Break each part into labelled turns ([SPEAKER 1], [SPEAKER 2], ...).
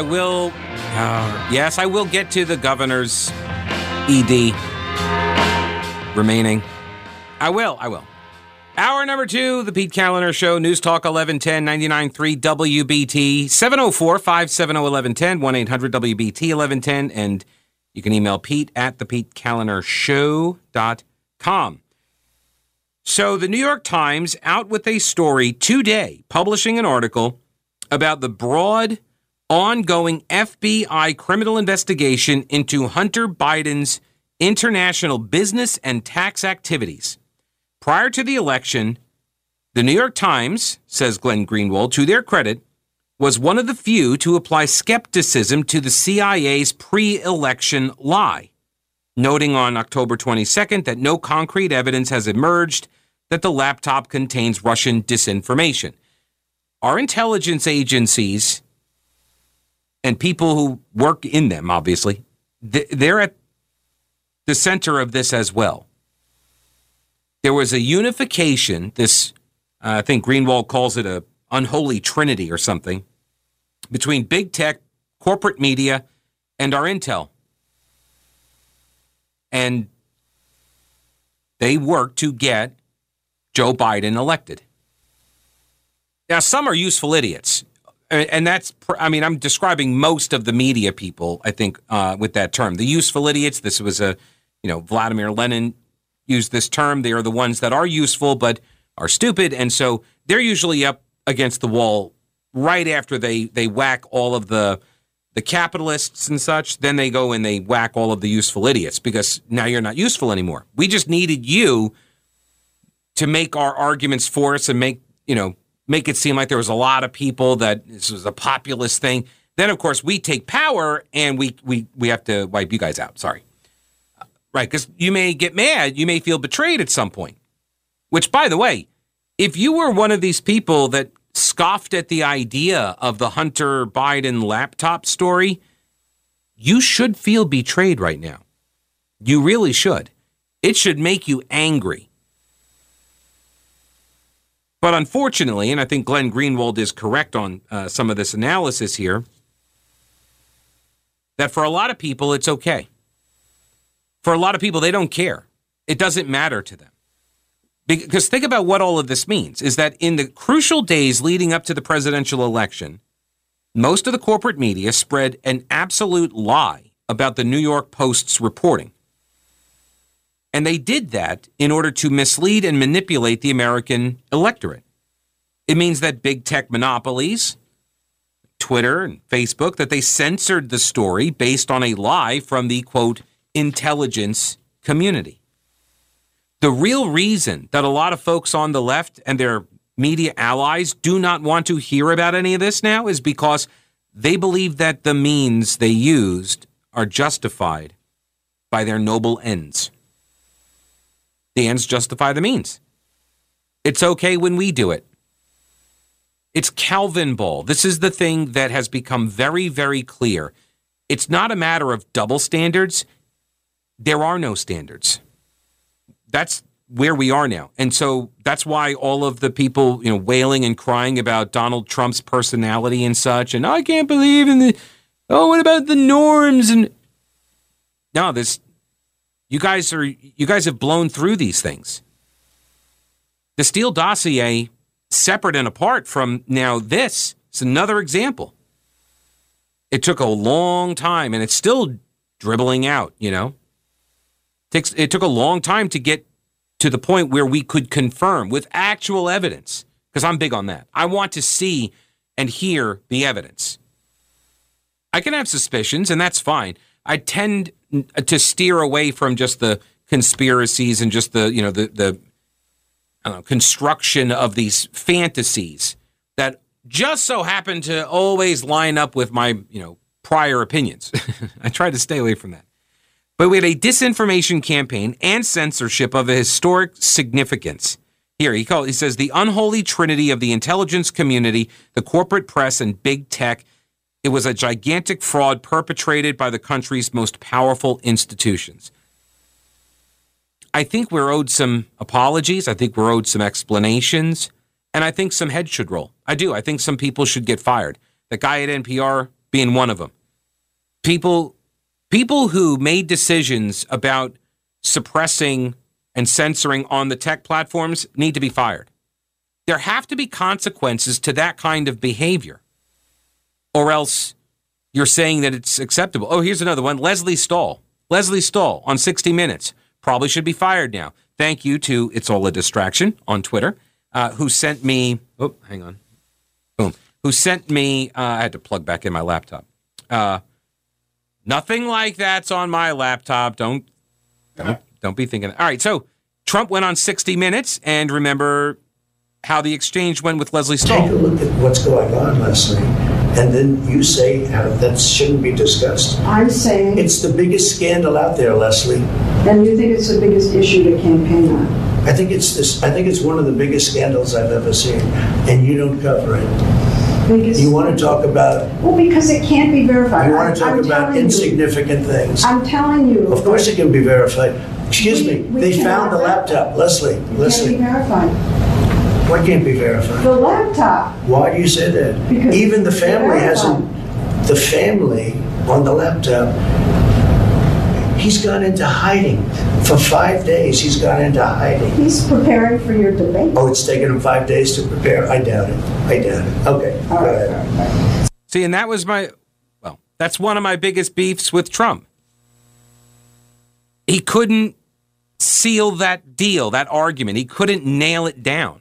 [SPEAKER 1] I will. Uh, yes, I will get to the governor's ED remaining. I will. I will. Hour number two, the Pete Kaliner Show, News Talk 1110 99.3 WBT, 704 570 1110, 1 800 WBT 1110, and you can email Pete at the Pete Kaliner Show.com. So, the New York Times out with a story today, publishing an article about the broad, ongoing FBI criminal investigation into Hunter Biden's international business and tax activities. Prior to the election, the New York Times, says Glenn Greenwald, to their credit, was one of the few to apply skepticism to the CIA's pre election lie, noting on October 22nd that no concrete evidence has emerged that the laptop contains Russian disinformation. Our intelligence agencies and people who work in them, obviously, they're at the center of this as well. There was a unification, this, uh, I think Greenwald calls it a unholy trinity or something, between big tech, corporate media, and our intel. And they worked to get Joe Biden elected. Now, some are useful idiots. And that's, I mean, I'm describing most of the media people, I think, uh, with that term. The useful idiots, this was a, you know, Vladimir Lenin used this term. They are the ones that are useful but are stupid. And so they're usually up against the wall right after they, they whack all of the, the capitalists and such. Then they go and they whack all of the useful idiots because now you're not useful anymore. We just needed you to make our arguments for us and make, you know, make it seem like there was a lot of people that this was a populist thing. Then of course we take power and we we we have to wipe you guys out. Sorry. Uh, right, because you may get mad, you may feel betrayed at some point. Which, by the way, if you were one of these people that scoffed at the idea of the Hunter Biden laptop story, you should feel betrayed right now. You really should. It should make you angry. But unfortunately, and I think Glenn Greenwald is correct on uh, some of this analysis here, that for a lot of people, it's okay. For a lot of people, they don't care. It doesn't matter to them. Because think about what all of this means is that in the crucial days leading up to the presidential election, most of the corporate media spread an absolute lie about the New York Post's reporting. And they did that in order to mislead and manipulate the American electorate. It means that big tech monopolies, Twitter and Facebook, that they censored the story based on a lie from the quote intelligence community. The real reason that a lot of folks on the left and their media allies do not want to hear about any of this now is because they believe that the means they used are justified by their noble ends. The ends justify the means. It's okay when we do it. It's Calvin Ball. This is the thing that has become very, very clear. It's not a matter of double standards there are no standards. That's where we are now. And so that's why all of the people, you know, wailing and crying about Donald Trump's personality and such, and I can't believe in the oh, what about the norms and no, this you guys are you guys have blown through these things. The Steele dossier, separate and apart from now this, is another example. It took a long time and it's still dribbling out, you know takes it took a long time to get to the point where we could confirm with actual evidence because I'm big on that. I want to see and hear the evidence. I can have suspicions and that's fine. I tend to steer away from just the conspiracies and just the, you know, the the know, construction of these fantasies that just so happen to always line up with my, you know, prior opinions. I try to stay away from that. But we had a disinformation campaign and censorship of a historic significance. Here he calls he says the unholy trinity of the intelligence community, the corporate press, and big tech. It was a gigantic fraud perpetrated by the country's most powerful institutions. I think we're owed some apologies. I think we're owed some explanations. And I think some heads should roll. I do. I think some people should get fired. The guy at NPR being one of them. People people who made decisions about suppressing and censoring on the tech platforms need to be fired. There have to be consequences to that kind of behavior. Or else you're saying that it's acceptable. Oh, here's another one. Lesley Stahl. Lesley Stahl on 60 Minutes probably should be fired now. Thank you to It's All a Distraction on Twitter, uh, who sent me. Oh, hang on. Boom. Who sent me? Uh, I had to plug back in my laptop. Uh, nothing like that's on my laptop. Don't don't don't be thinking. All right. So Trump went on 60 Minutes, and remember how the exchange went with Lesley Stahl.
[SPEAKER 2] Take a look at what's going on, Lesley and then you say that shouldn't be discussed.
[SPEAKER 3] I'm saying.
[SPEAKER 2] It's the biggest scandal out there, Lesley.
[SPEAKER 3] And you think it's the biggest issue to campaign on?
[SPEAKER 2] I think it's this. I think it's one of the biggest scandals I've ever seen, and you don't cover it. Biggest, you want to talk about?
[SPEAKER 3] Well, because it can't be verified.
[SPEAKER 2] You want to talk I'm about insignificant
[SPEAKER 3] you,
[SPEAKER 2] things.
[SPEAKER 3] I'm telling you.
[SPEAKER 2] Of course, it can be verified. Excuse we, me. We they found the laptop, Lesley. It
[SPEAKER 3] Lesley. Can't be verified.
[SPEAKER 2] What can't be verified?
[SPEAKER 3] The laptop.
[SPEAKER 2] Why do you say that?
[SPEAKER 3] Because
[SPEAKER 2] even the family hasn't. The family on the laptop. He's gone into hiding for five days. He's gone into hiding.
[SPEAKER 3] He's preparing for your debate.
[SPEAKER 2] Oh, it's taken him five days to prepare. I doubt it. I doubt it. Okay,
[SPEAKER 3] all right, all right.
[SPEAKER 1] See, and that was my. Well, that's one of my biggest beefs with Trump. He couldn't seal that deal, that argument. He couldn't nail it down.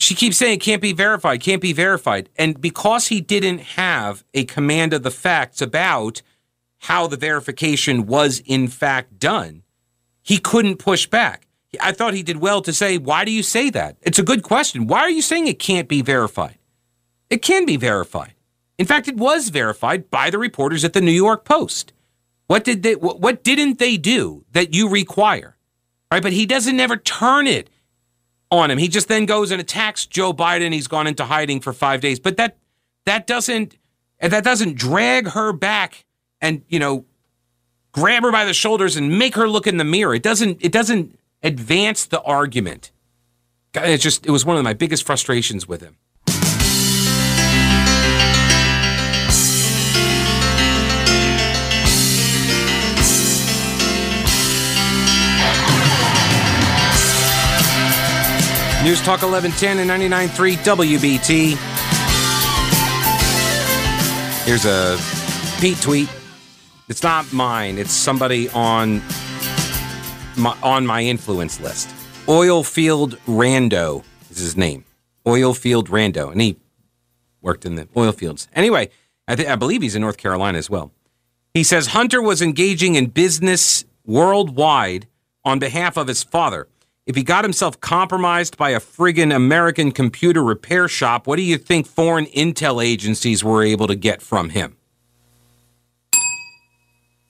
[SPEAKER 1] She keeps saying it can't be verified, can't be verified. And because he didn't have a command of the facts about how the verification was in fact done, he couldn't push back. I thought he did well to say, Why do you say that? It's a good question. Why are you saying it can't be verified? It can be verified. In fact, it was verified by the reporters at the New York Post. What did they what didn't they do that you require? Right? But he doesn't ever turn it on him. He just then goes and attacks Joe Biden. He's gone into hiding for five days. But that that doesn't that doesn't drag her back and you know grab her by the shoulders and make her look in the mirror. It doesn't it doesn't advance the argument. It just it was one of my biggest frustrations with him. News Talk 1110 and 99.3 WBT. Here's a Pete tweet. It's not mine. It's somebody on my, on my influence list. Oilfield Rando is his name. Oilfield Rando, and he worked in the oil fields. Anyway, I, th- I believe he's in North Carolina as well. He says Hunter was engaging in business worldwide on behalf of his father if he got himself compromised by a friggin' American computer repair shop, what do you think foreign intel agencies were able to get from him?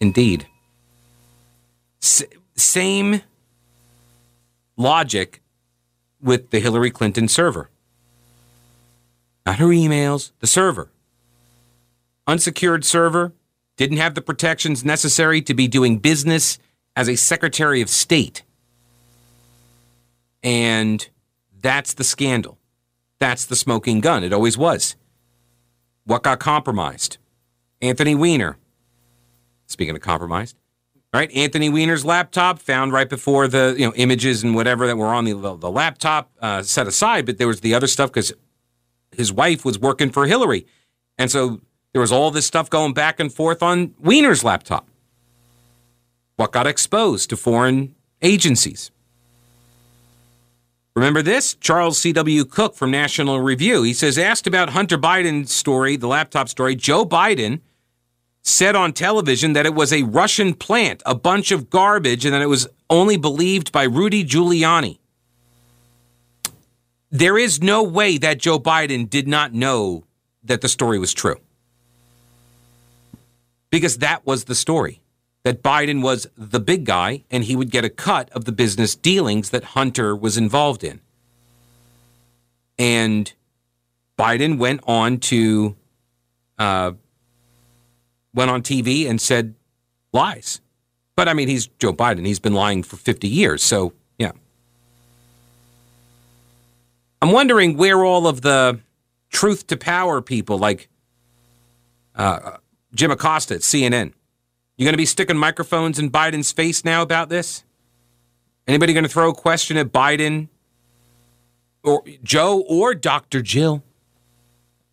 [SPEAKER 1] Indeed. S- same logic with the Hillary Clinton server. Not her emails, the server. Unsecured server, didn't have the protections necessary to be doing business as a Secretary of State. And that's the scandal. That's the smoking gun. It always was. What got compromised? Anthony Weiner. Speaking of compromised, right? Anthony Weiner's laptop found right before the you know images and whatever that were on the the laptop uh, set aside, but there was the other stuff because his wife was working for Hillary, and so there was all this stuff going back and forth on Weiner's laptop. What got exposed to foreign agencies? Remember this? Charles C.W. Cooke from National Review. He says, asked about Hunter Biden's story, the laptop story, Joe Biden said on television that it was a Russian plant, a bunch of garbage, and that it was only believed by Rudy Giuliani. There is no way that Joe Biden did not know that the story was true. Because that was the story that Biden was the big guy and he would get a cut of the business dealings that Hunter was involved in. And Biden went on to uh, went on TV and said lies. But I mean, he's Joe Biden. He's been lying for 50 years. So, yeah. I'm wondering where all of the truth to power people like Uh, Jim Acosta at CNN. You going to be sticking microphones in Biden's face now about this? Anybody going to throw a question at Biden or Joe or Dr. Jill?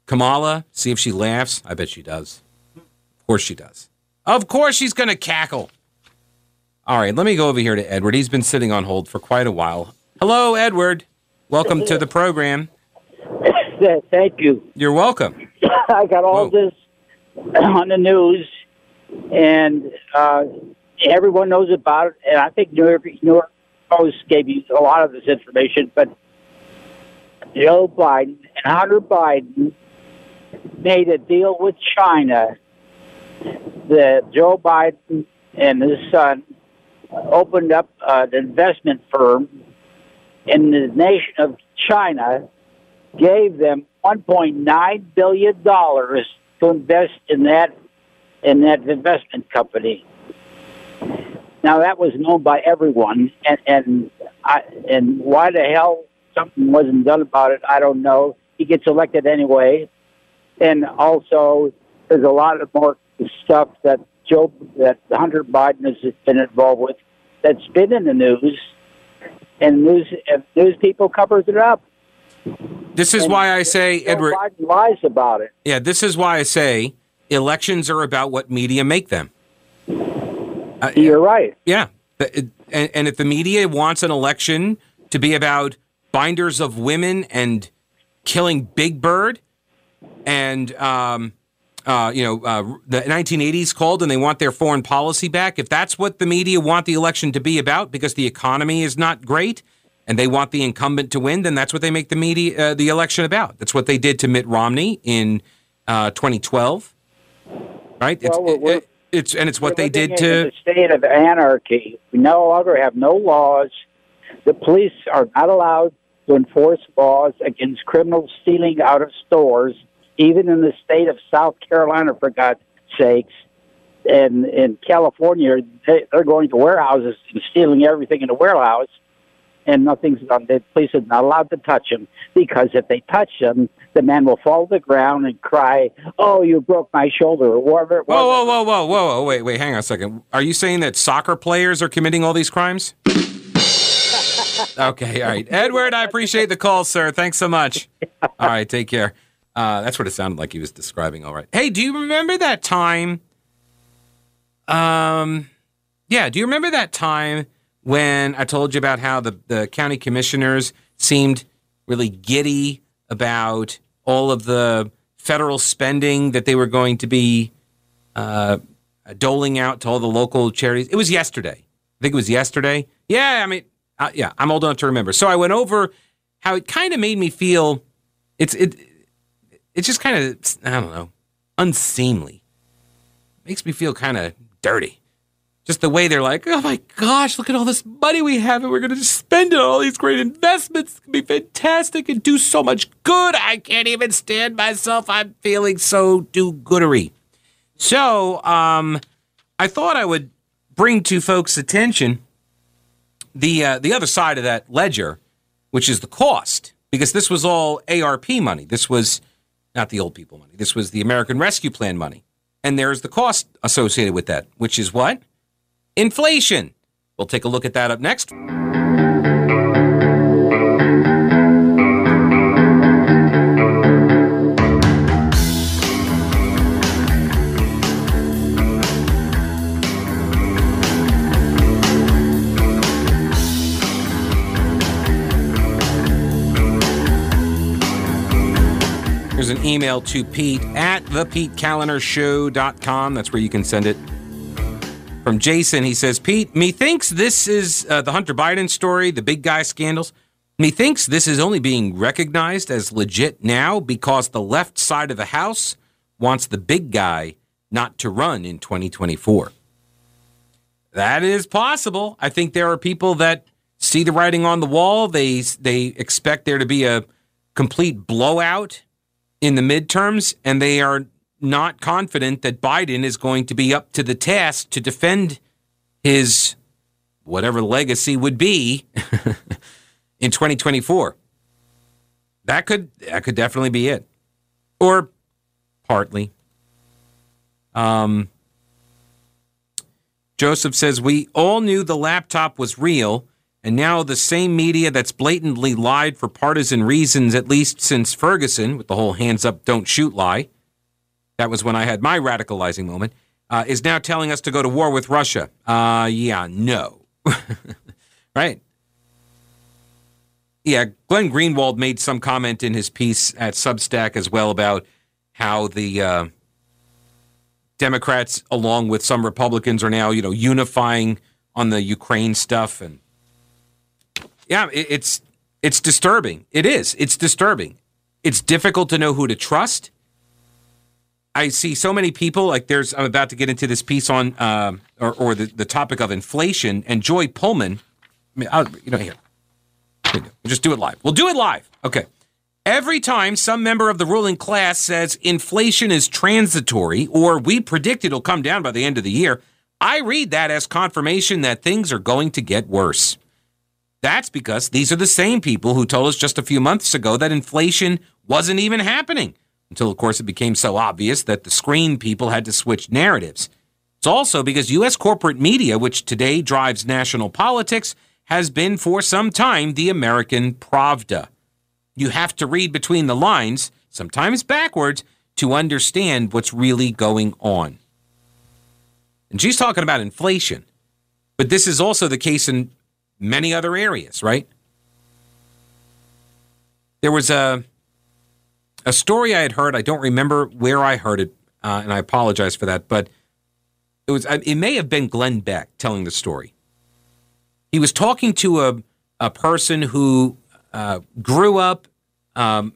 [SPEAKER 1] Kamala, see if she laughs. I bet she does. Of course she does. Of course she's going to cackle. All right, let me go over here to Edward. He's been sitting on hold for quite a while. Hello, Edward. Welcome to the program.
[SPEAKER 4] Thank you.
[SPEAKER 1] You're welcome.
[SPEAKER 4] I got all
[SPEAKER 1] Whoa.
[SPEAKER 4] this on the news, and uh, everyone knows about it. And I think New York, New York Post gave you a lot of this information. But Joe Biden and Hunter Biden made a deal with China that Joe Biden and his son opened up uh, an investment firm in the nation of China gave them 1.9 billion dollars to invest in that in that investment company. Now that was known by everyone, and and I, and why the hell something wasn't done about it, I don't know. He gets elected anyway, and also there's a lot of more stuff that Joe that Hunter Biden has been involved with that's been in the news, and news and news people covers it up.
[SPEAKER 1] This is why I say,
[SPEAKER 4] Joe
[SPEAKER 1] Edward.
[SPEAKER 4] Biden lies about it.
[SPEAKER 1] Yeah, this is why I say elections are about what media make them. Uh,
[SPEAKER 4] You're right.
[SPEAKER 1] Yeah. And, and if the media wants an election to be about binders of women and killing Big Bird and, um, uh, you know, uh, the 1980s called and they want their foreign policy back, if that's what the media want the election to be about because the economy is not great and they want the incumbent to win, then that's what they make the media, uh, the election about. That's what they did to Mitt Romney in uh, 2012, right? It's,
[SPEAKER 4] Well, we're- we're-
[SPEAKER 1] it- it's, and it's what they did to.
[SPEAKER 4] a state of anarchy. We no longer have no laws. The police are not allowed to enforce laws against criminals stealing out of stores, even in the state of South Carolina, for God's sakes. And in California, they, they're going to warehouses and stealing everything in the warehouse, and nothing's done. The police are not allowed to touch them because if they touch them, the man will fall to the ground and cry, "Oh, you broke my shoulder!" or whatever.
[SPEAKER 1] Whoa, whoa, whoa, whoa, whoa, whoa! Wait, wait, hang on a second. Are you saying that soccer players are committing all these crimes? okay, all right, Edward. I appreciate the call, sir. Thanks so much. All right, take care. Uh, that's what it sounded like he was describing. All right. Hey, do you remember that time? Um, yeah. Do you remember that time when I told you about how the the county commissioners seemed really giddy about all of the federal spending that they were going to be uh, doling out to all the local charities. It was yesterday. I think it was yesterday. Yeah, I mean, uh, yeah, I'm old enough to remember. So I went over how it kind of made me feel. It's it. It's just kind of I don't know, unseemly. Makes me feel kind of dirty. Just the way they're like, oh my gosh, look at all this money we have, and we're going to just spend it on all these great investments. It's going to be fantastic and do so much good. I can't even stand myself. I'm feeling so do goodery. So, um, I thought I would bring to folks' attention the uh, the other side of that ledger, which is the cost, because this was all ARP money. This was not the old people money. This was the American Rescue Plan money, and there's the cost associated with that, which is what inflation. We'll take a look at that up next. There's an email to Pete at thepetekalinershow.com. That's where you can send it. From Jason, he says, Pete, methinks this is uh, the Hunter Biden story, the big guy scandals. Methinks this is only being recognized as legit now because the left side of the House wants the big guy not to run in 2024. That is possible. I think there are people that see the writing on the wall. They they expect there to be a complete blowout in the midterms, and they are not confident that Biden is going to be up to the task to defend his whatever legacy would be in 2024. That could that could definitely be it, or partly. Um, Joseph says, We all knew the laptop was real, and now the same media that's blatantly lied for partisan reasons, at least since Ferguson, with the whole hands up, don't shoot lie. That was when I had my radicalizing moment, uh, is now telling us to go to war with Russia. Uh, yeah, no. right? Yeah, Glenn Greenwald made some comment in his piece at Substack as well about how the. Uh, Democrats, along with some Republicans, are now, you know, unifying on the Ukraine stuff, and yeah, it, it's it's disturbing. It is. It's disturbing. It's difficult to know who to trust. I see so many people like there's. I'm about to get into this piece on um, or, or the, the topic of inflation and Joy Pullmann. I mean, I'll, you know, here, here just do it live. We'll do it live. Okay. Every time some member of the ruling class says inflation is transitory or we predict it'll come down by the end of the year, I read that as confirmation that things are going to get worse. That's because these are the same people who told us just a few months ago that inflation wasn't even happening, until, of course, it became so obvious that the screen people had to switch narratives. It's also because U.S. corporate media, which today drives national politics, has been for some time the American Pravda. You have to read between the lines, sometimes backwards, to understand what's really going on. And she's talking about inflation, but this is also the case in many other areas, right? There was a a story I had heard. I don't remember where I heard it, uh, and I apologize for that. But it was it may have been Glenn Beck telling the story. He was talking to a a person who uh, grew up um,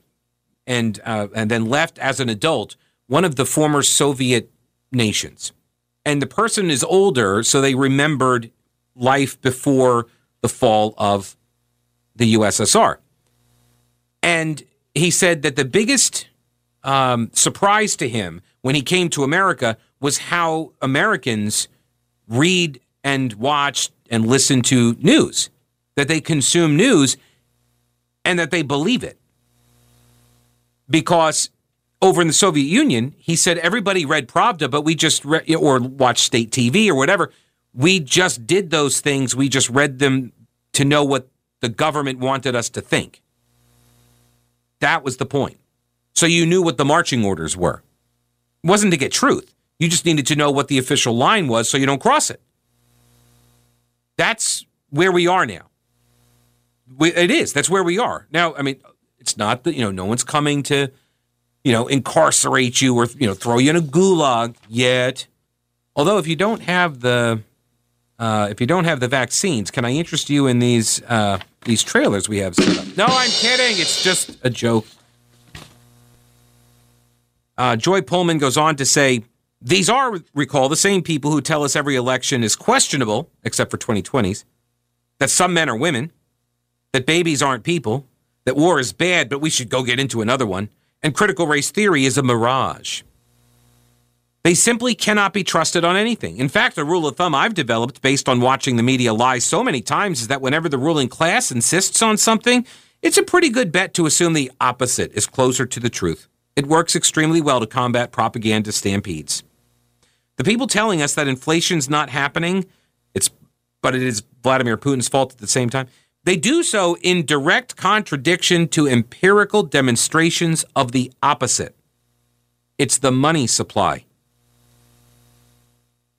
[SPEAKER 1] and uh, and then left as an adult one of the former Soviet nations, and the person is older, so they remembered life before the fall of the USSR, and he said that the biggest um, surprise to him when he came to America was how Americans read and watch and listen to news, that they consume news and that they believe it. Because over in the Soviet Union, he said everybody read Pravda, but we just read, or watched state TV or whatever. We just did those things. We just read them to know what the government wanted us to think. That was the point. So you knew what the marching orders were. It wasn't to get truth. You just needed to know what the official line was so you don't cross it. That's where we are now. It is. That's where we are. Now, I mean, it's not that, you know, no one's coming to, you know, incarcerate you or, you know, throw you in a gulag yet. Although if you don't have the uh, if you don't have the vaccines, can I interest you in these uh, these trailers we have set up? No, I'm kidding. It's just a joke. Uh, Joy Pullmann goes on to say, these are, recall, the same people who tell us every election is questionable, except for 2020s, that some men are women, that babies aren't people, that war is bad, but we should go get into another one, and critical race theory is a mirage. They simply cannot be trusted on anything. In fact, a rule of thumb I've developed based on watching the media lie so many times is that whenever the ruling class insists on something, it's a pretty good bet to assume the opposite is closer to the truth. It works extremely well to combat propaganda stampedes. The people telling us that inflation's not happening, it's but it is Vladimir Putin's fault at the same time. They do so in direct contradiction to empirical demonstrations of the opposite. It's the money supply.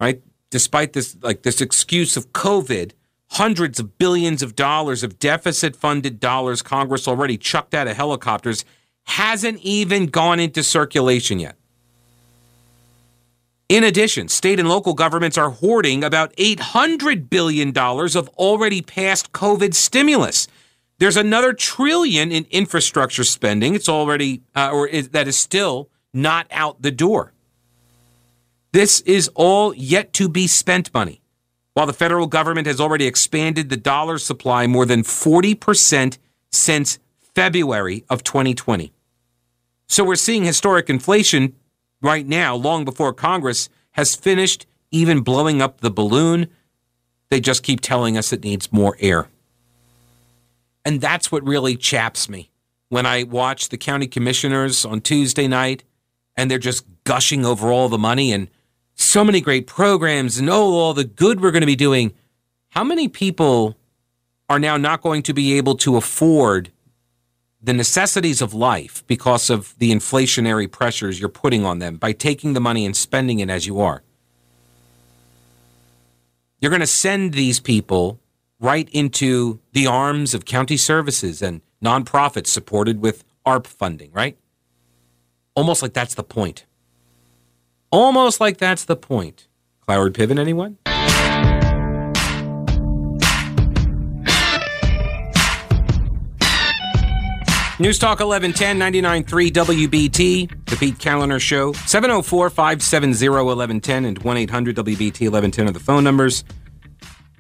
[SPEAKER 1] Right? Despite this like this excuse of COVID, hundreds of billions of dollars of deficit funded dollars Congress already chucked out of helicopters hasn't even gone into circulation yet. In addition, state and local governments are hoarding about $800 billion of already passed COVID stimulus. There's another trillion in infrastructure spending. It's already, uh, or is, that is still not out the door. This is all yet to be spent money. While the federal government has already expanded the dollar supply more than 40% since February of 2020. So we're seeing historic inflation right now, long before Congress has finished even blowing up the balloon. They just keep telling us it needs more air. And that's what really chaps me when I watch the county commissioners on Tuesday night and they're just gushing over all the money and so many great programs and oh, all the good we're going to be doing. How many people are now not going to be able to afford the necessities of life because of the inflationary pressures you're putting on them by taking the money and spending it as you are? You're going to send these people right into the arms of county services and nonprofits supported with ARP funding, right? Almost like that's the point. Almost like that's the point. Cloward Piven, anyone? News Talk 1110 99.3 WBT, The Pete Kaliner Show. 704 570 1110 and 1 800 WBT 1110 are the phone numbers.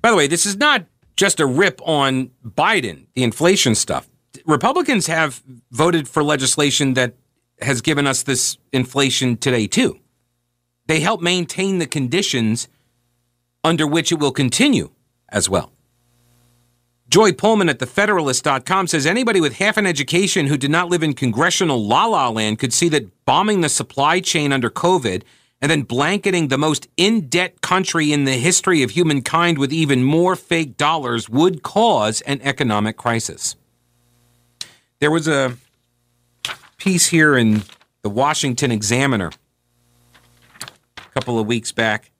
[SPEAKER 1] By the way, this is not just a rip on Biden, the inflation stuff. Republicans have voted for legislation that has given us this inflation today, too. They help maintain the conditions under which it will continue as well. Joy Pullmann at thefederalist.com says anybody with half an education who did not live in congressional la la land could see that bombing the supply chain under COVID and then blanketing the most in debt country in the history of humankind with even more fake dollars would cause an economic crisis. There was a piece here in the Washington Examiner couple of weeks back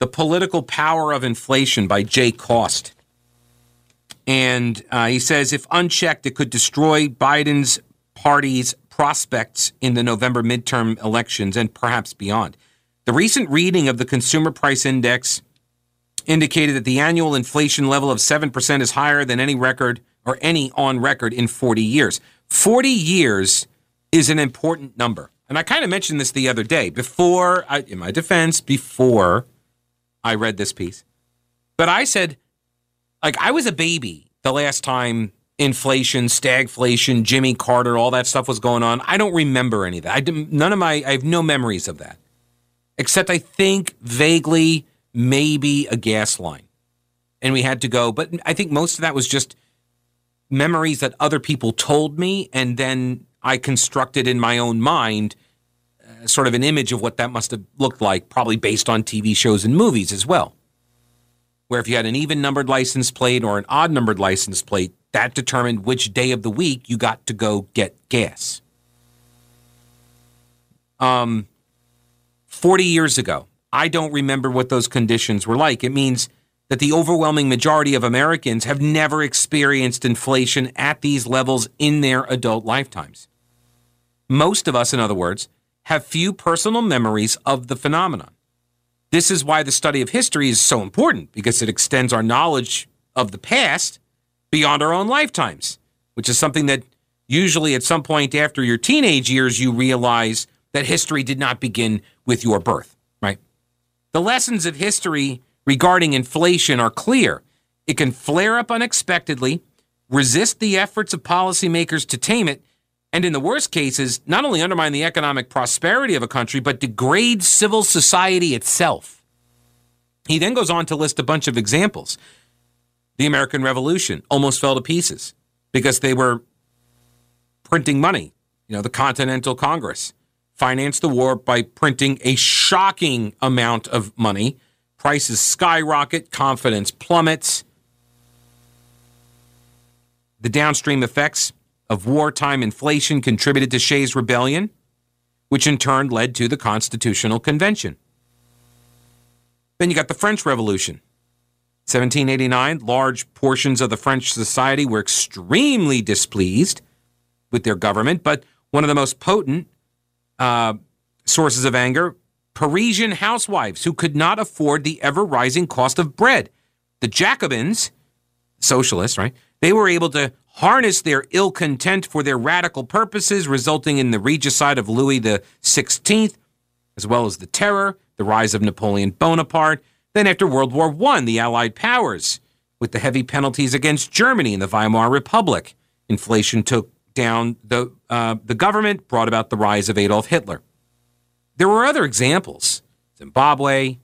[SPEAKER 1] The Political Power of Inflation by Jay Cost. And uh, he says if unchecked, it could destroy Biden's party's prospects in the November midterm elections and perhaps beyond. The recent reading of the Consumer Price Index indicated that the annual inflation level of 7% is higher than any record or any on record in 40 years. 40 years is an important number. And I kind of mentioned this the other day before, I, in my defense, before I read this piece. But I said, like I was a baby the last time inflation, stagflation, Jimmy Carter, all that stuff was going on. I don't remember any of that. I didn't, none of my I have no memories of that. Except I think vaguely maybe a gas line. And we had to go, but I think most of that was just memories that other people told me and then I constructed in my own mind uh, sort of an image of what that must have looked like, probably based on TV shows and movies as well where if you had an even numbered license plate or an odd numbered license plate, that determined which day of the week you got to go get gas. Um, 40 years ago, I don't remember what those conditions were like. It means that the overwhelming majority of Americans have never experienced inflation at these levels in their adult lifetimes. Most of us, in other words, have few personal memories of the phenomenon. This is why the study of history is so important because it extends our knowledge of the past beyond our own lifetimes, which is something that usually at some point after your teenage years you realize that history did not begin with your birth, right? The lessons of history regarding inflation are clear. It can flare up unexpectedly, resist the efforts of policymakers to tame it, and in the worst cases, not only undermine the economic prosperity of a country, but degrade civil society itself. He then goes on to list a bunch of examples. The American Revolution almost fell to pieces because they were printing money. You know, the Continental Congress financed the war by printing a shocking amount of money. Prices skyrocket, confidence plummets. The downstream effects of wartime inflation contributed to Shays' rebellion, which in turn led to the Constitutional Convention. Then you got the French Revolution. 1789, large portions of the French society were extremely displeased with their government, but one of the most potent uh, sources of anger Parisian housewives who could not afford the ever rising cost of bread. The Jacobins, socialists, right? They were able to harness their ill content for their radical purposes, resulting in the regicide of Louis XVI, as well as the terror, the rise of Napoleon Bonaparte. Then, after World War I, the Allied powers, with the heavy penalties against Germany and the Weimar Republic. Inflation took down the, uh, the government, brought about the rise of Adolf Hitler. There were other examples Zimbabwe.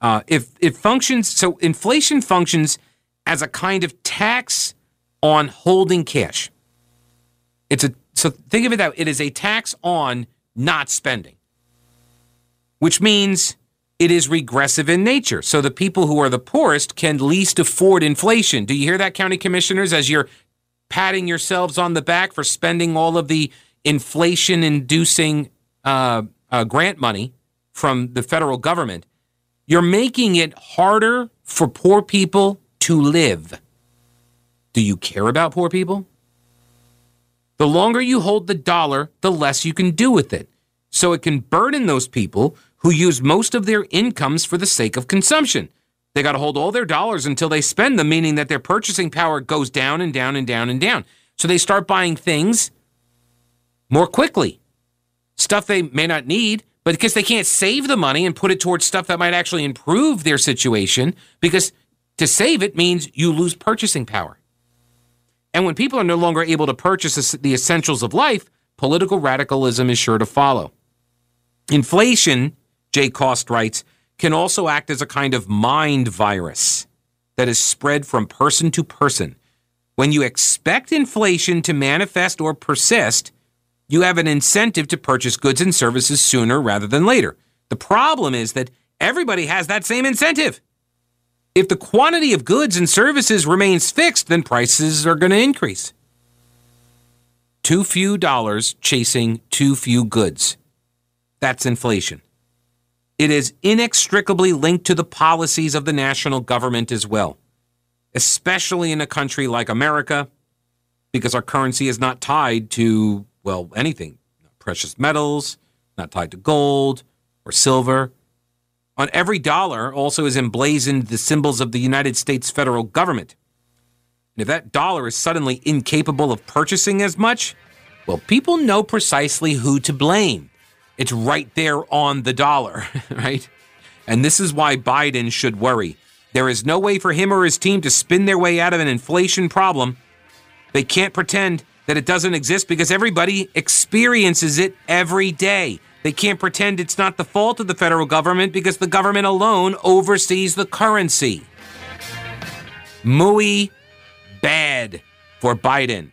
[SPEAKER 1] Uh, if it functions, so inflation functions as a kind of tax on holding cash. It's a so think of it that it is a tax on not spending. which means it is regressive in nature. So the people who are the poorest can least afford inflation. Do you hear that, county commissioners, as you're patting yourselves on the back for spending all of the inflation inducing uh, uh, grant money from the federal government? You're making it harder for poor people to live. Do you care about poor people? The longer you hold the dollar, the less you can do with it. So it can burden those people who use most of their incomes for the sake of consumption. They got to hold all their dollars until they spend them, meaning that their purchasing power goes down and down and down and down. So they start buying things more quickly, stuff they may not need, but because they can't save the money and put it towards stuff that might actually improve their situation, because to save it means you lose purchasing power. And when people are no longer able to purchase the essentials of life, political radicalism is sure to follow. Inflation, Jay Cost writes, can also act as a kind of mind virus that is spread from person to person. When you expect inflation to manifest or persist, you have an incentive to purchase goods and services sooner rather than later. The problem is that everybody has that same incentive. If the quantity of goods and services remains fixed, then prices are going to increase. Too few dollars chasing too few goods. That's inflation. It is inextricably linked to the policies of the national government as well, especially in a country like America, because our currency is not tied to, well, anything precious metals, not tied to gold or silver. On every dollar also is emblazoned the symbols of the United States federal government. And if that dollar is suddenly incapable of purchasing as much, well, people know precisely who to blame. It's right there on the dollar, right? And this is why Biden should worry. There is no way for him or his team to spin their way out of an inflation problem. They can't pretend that it doesn't exist because everybody experiences it every day. They can't pretend it's not the fault of the federal government because the government alone oversees the currency. Muy bad for Biden.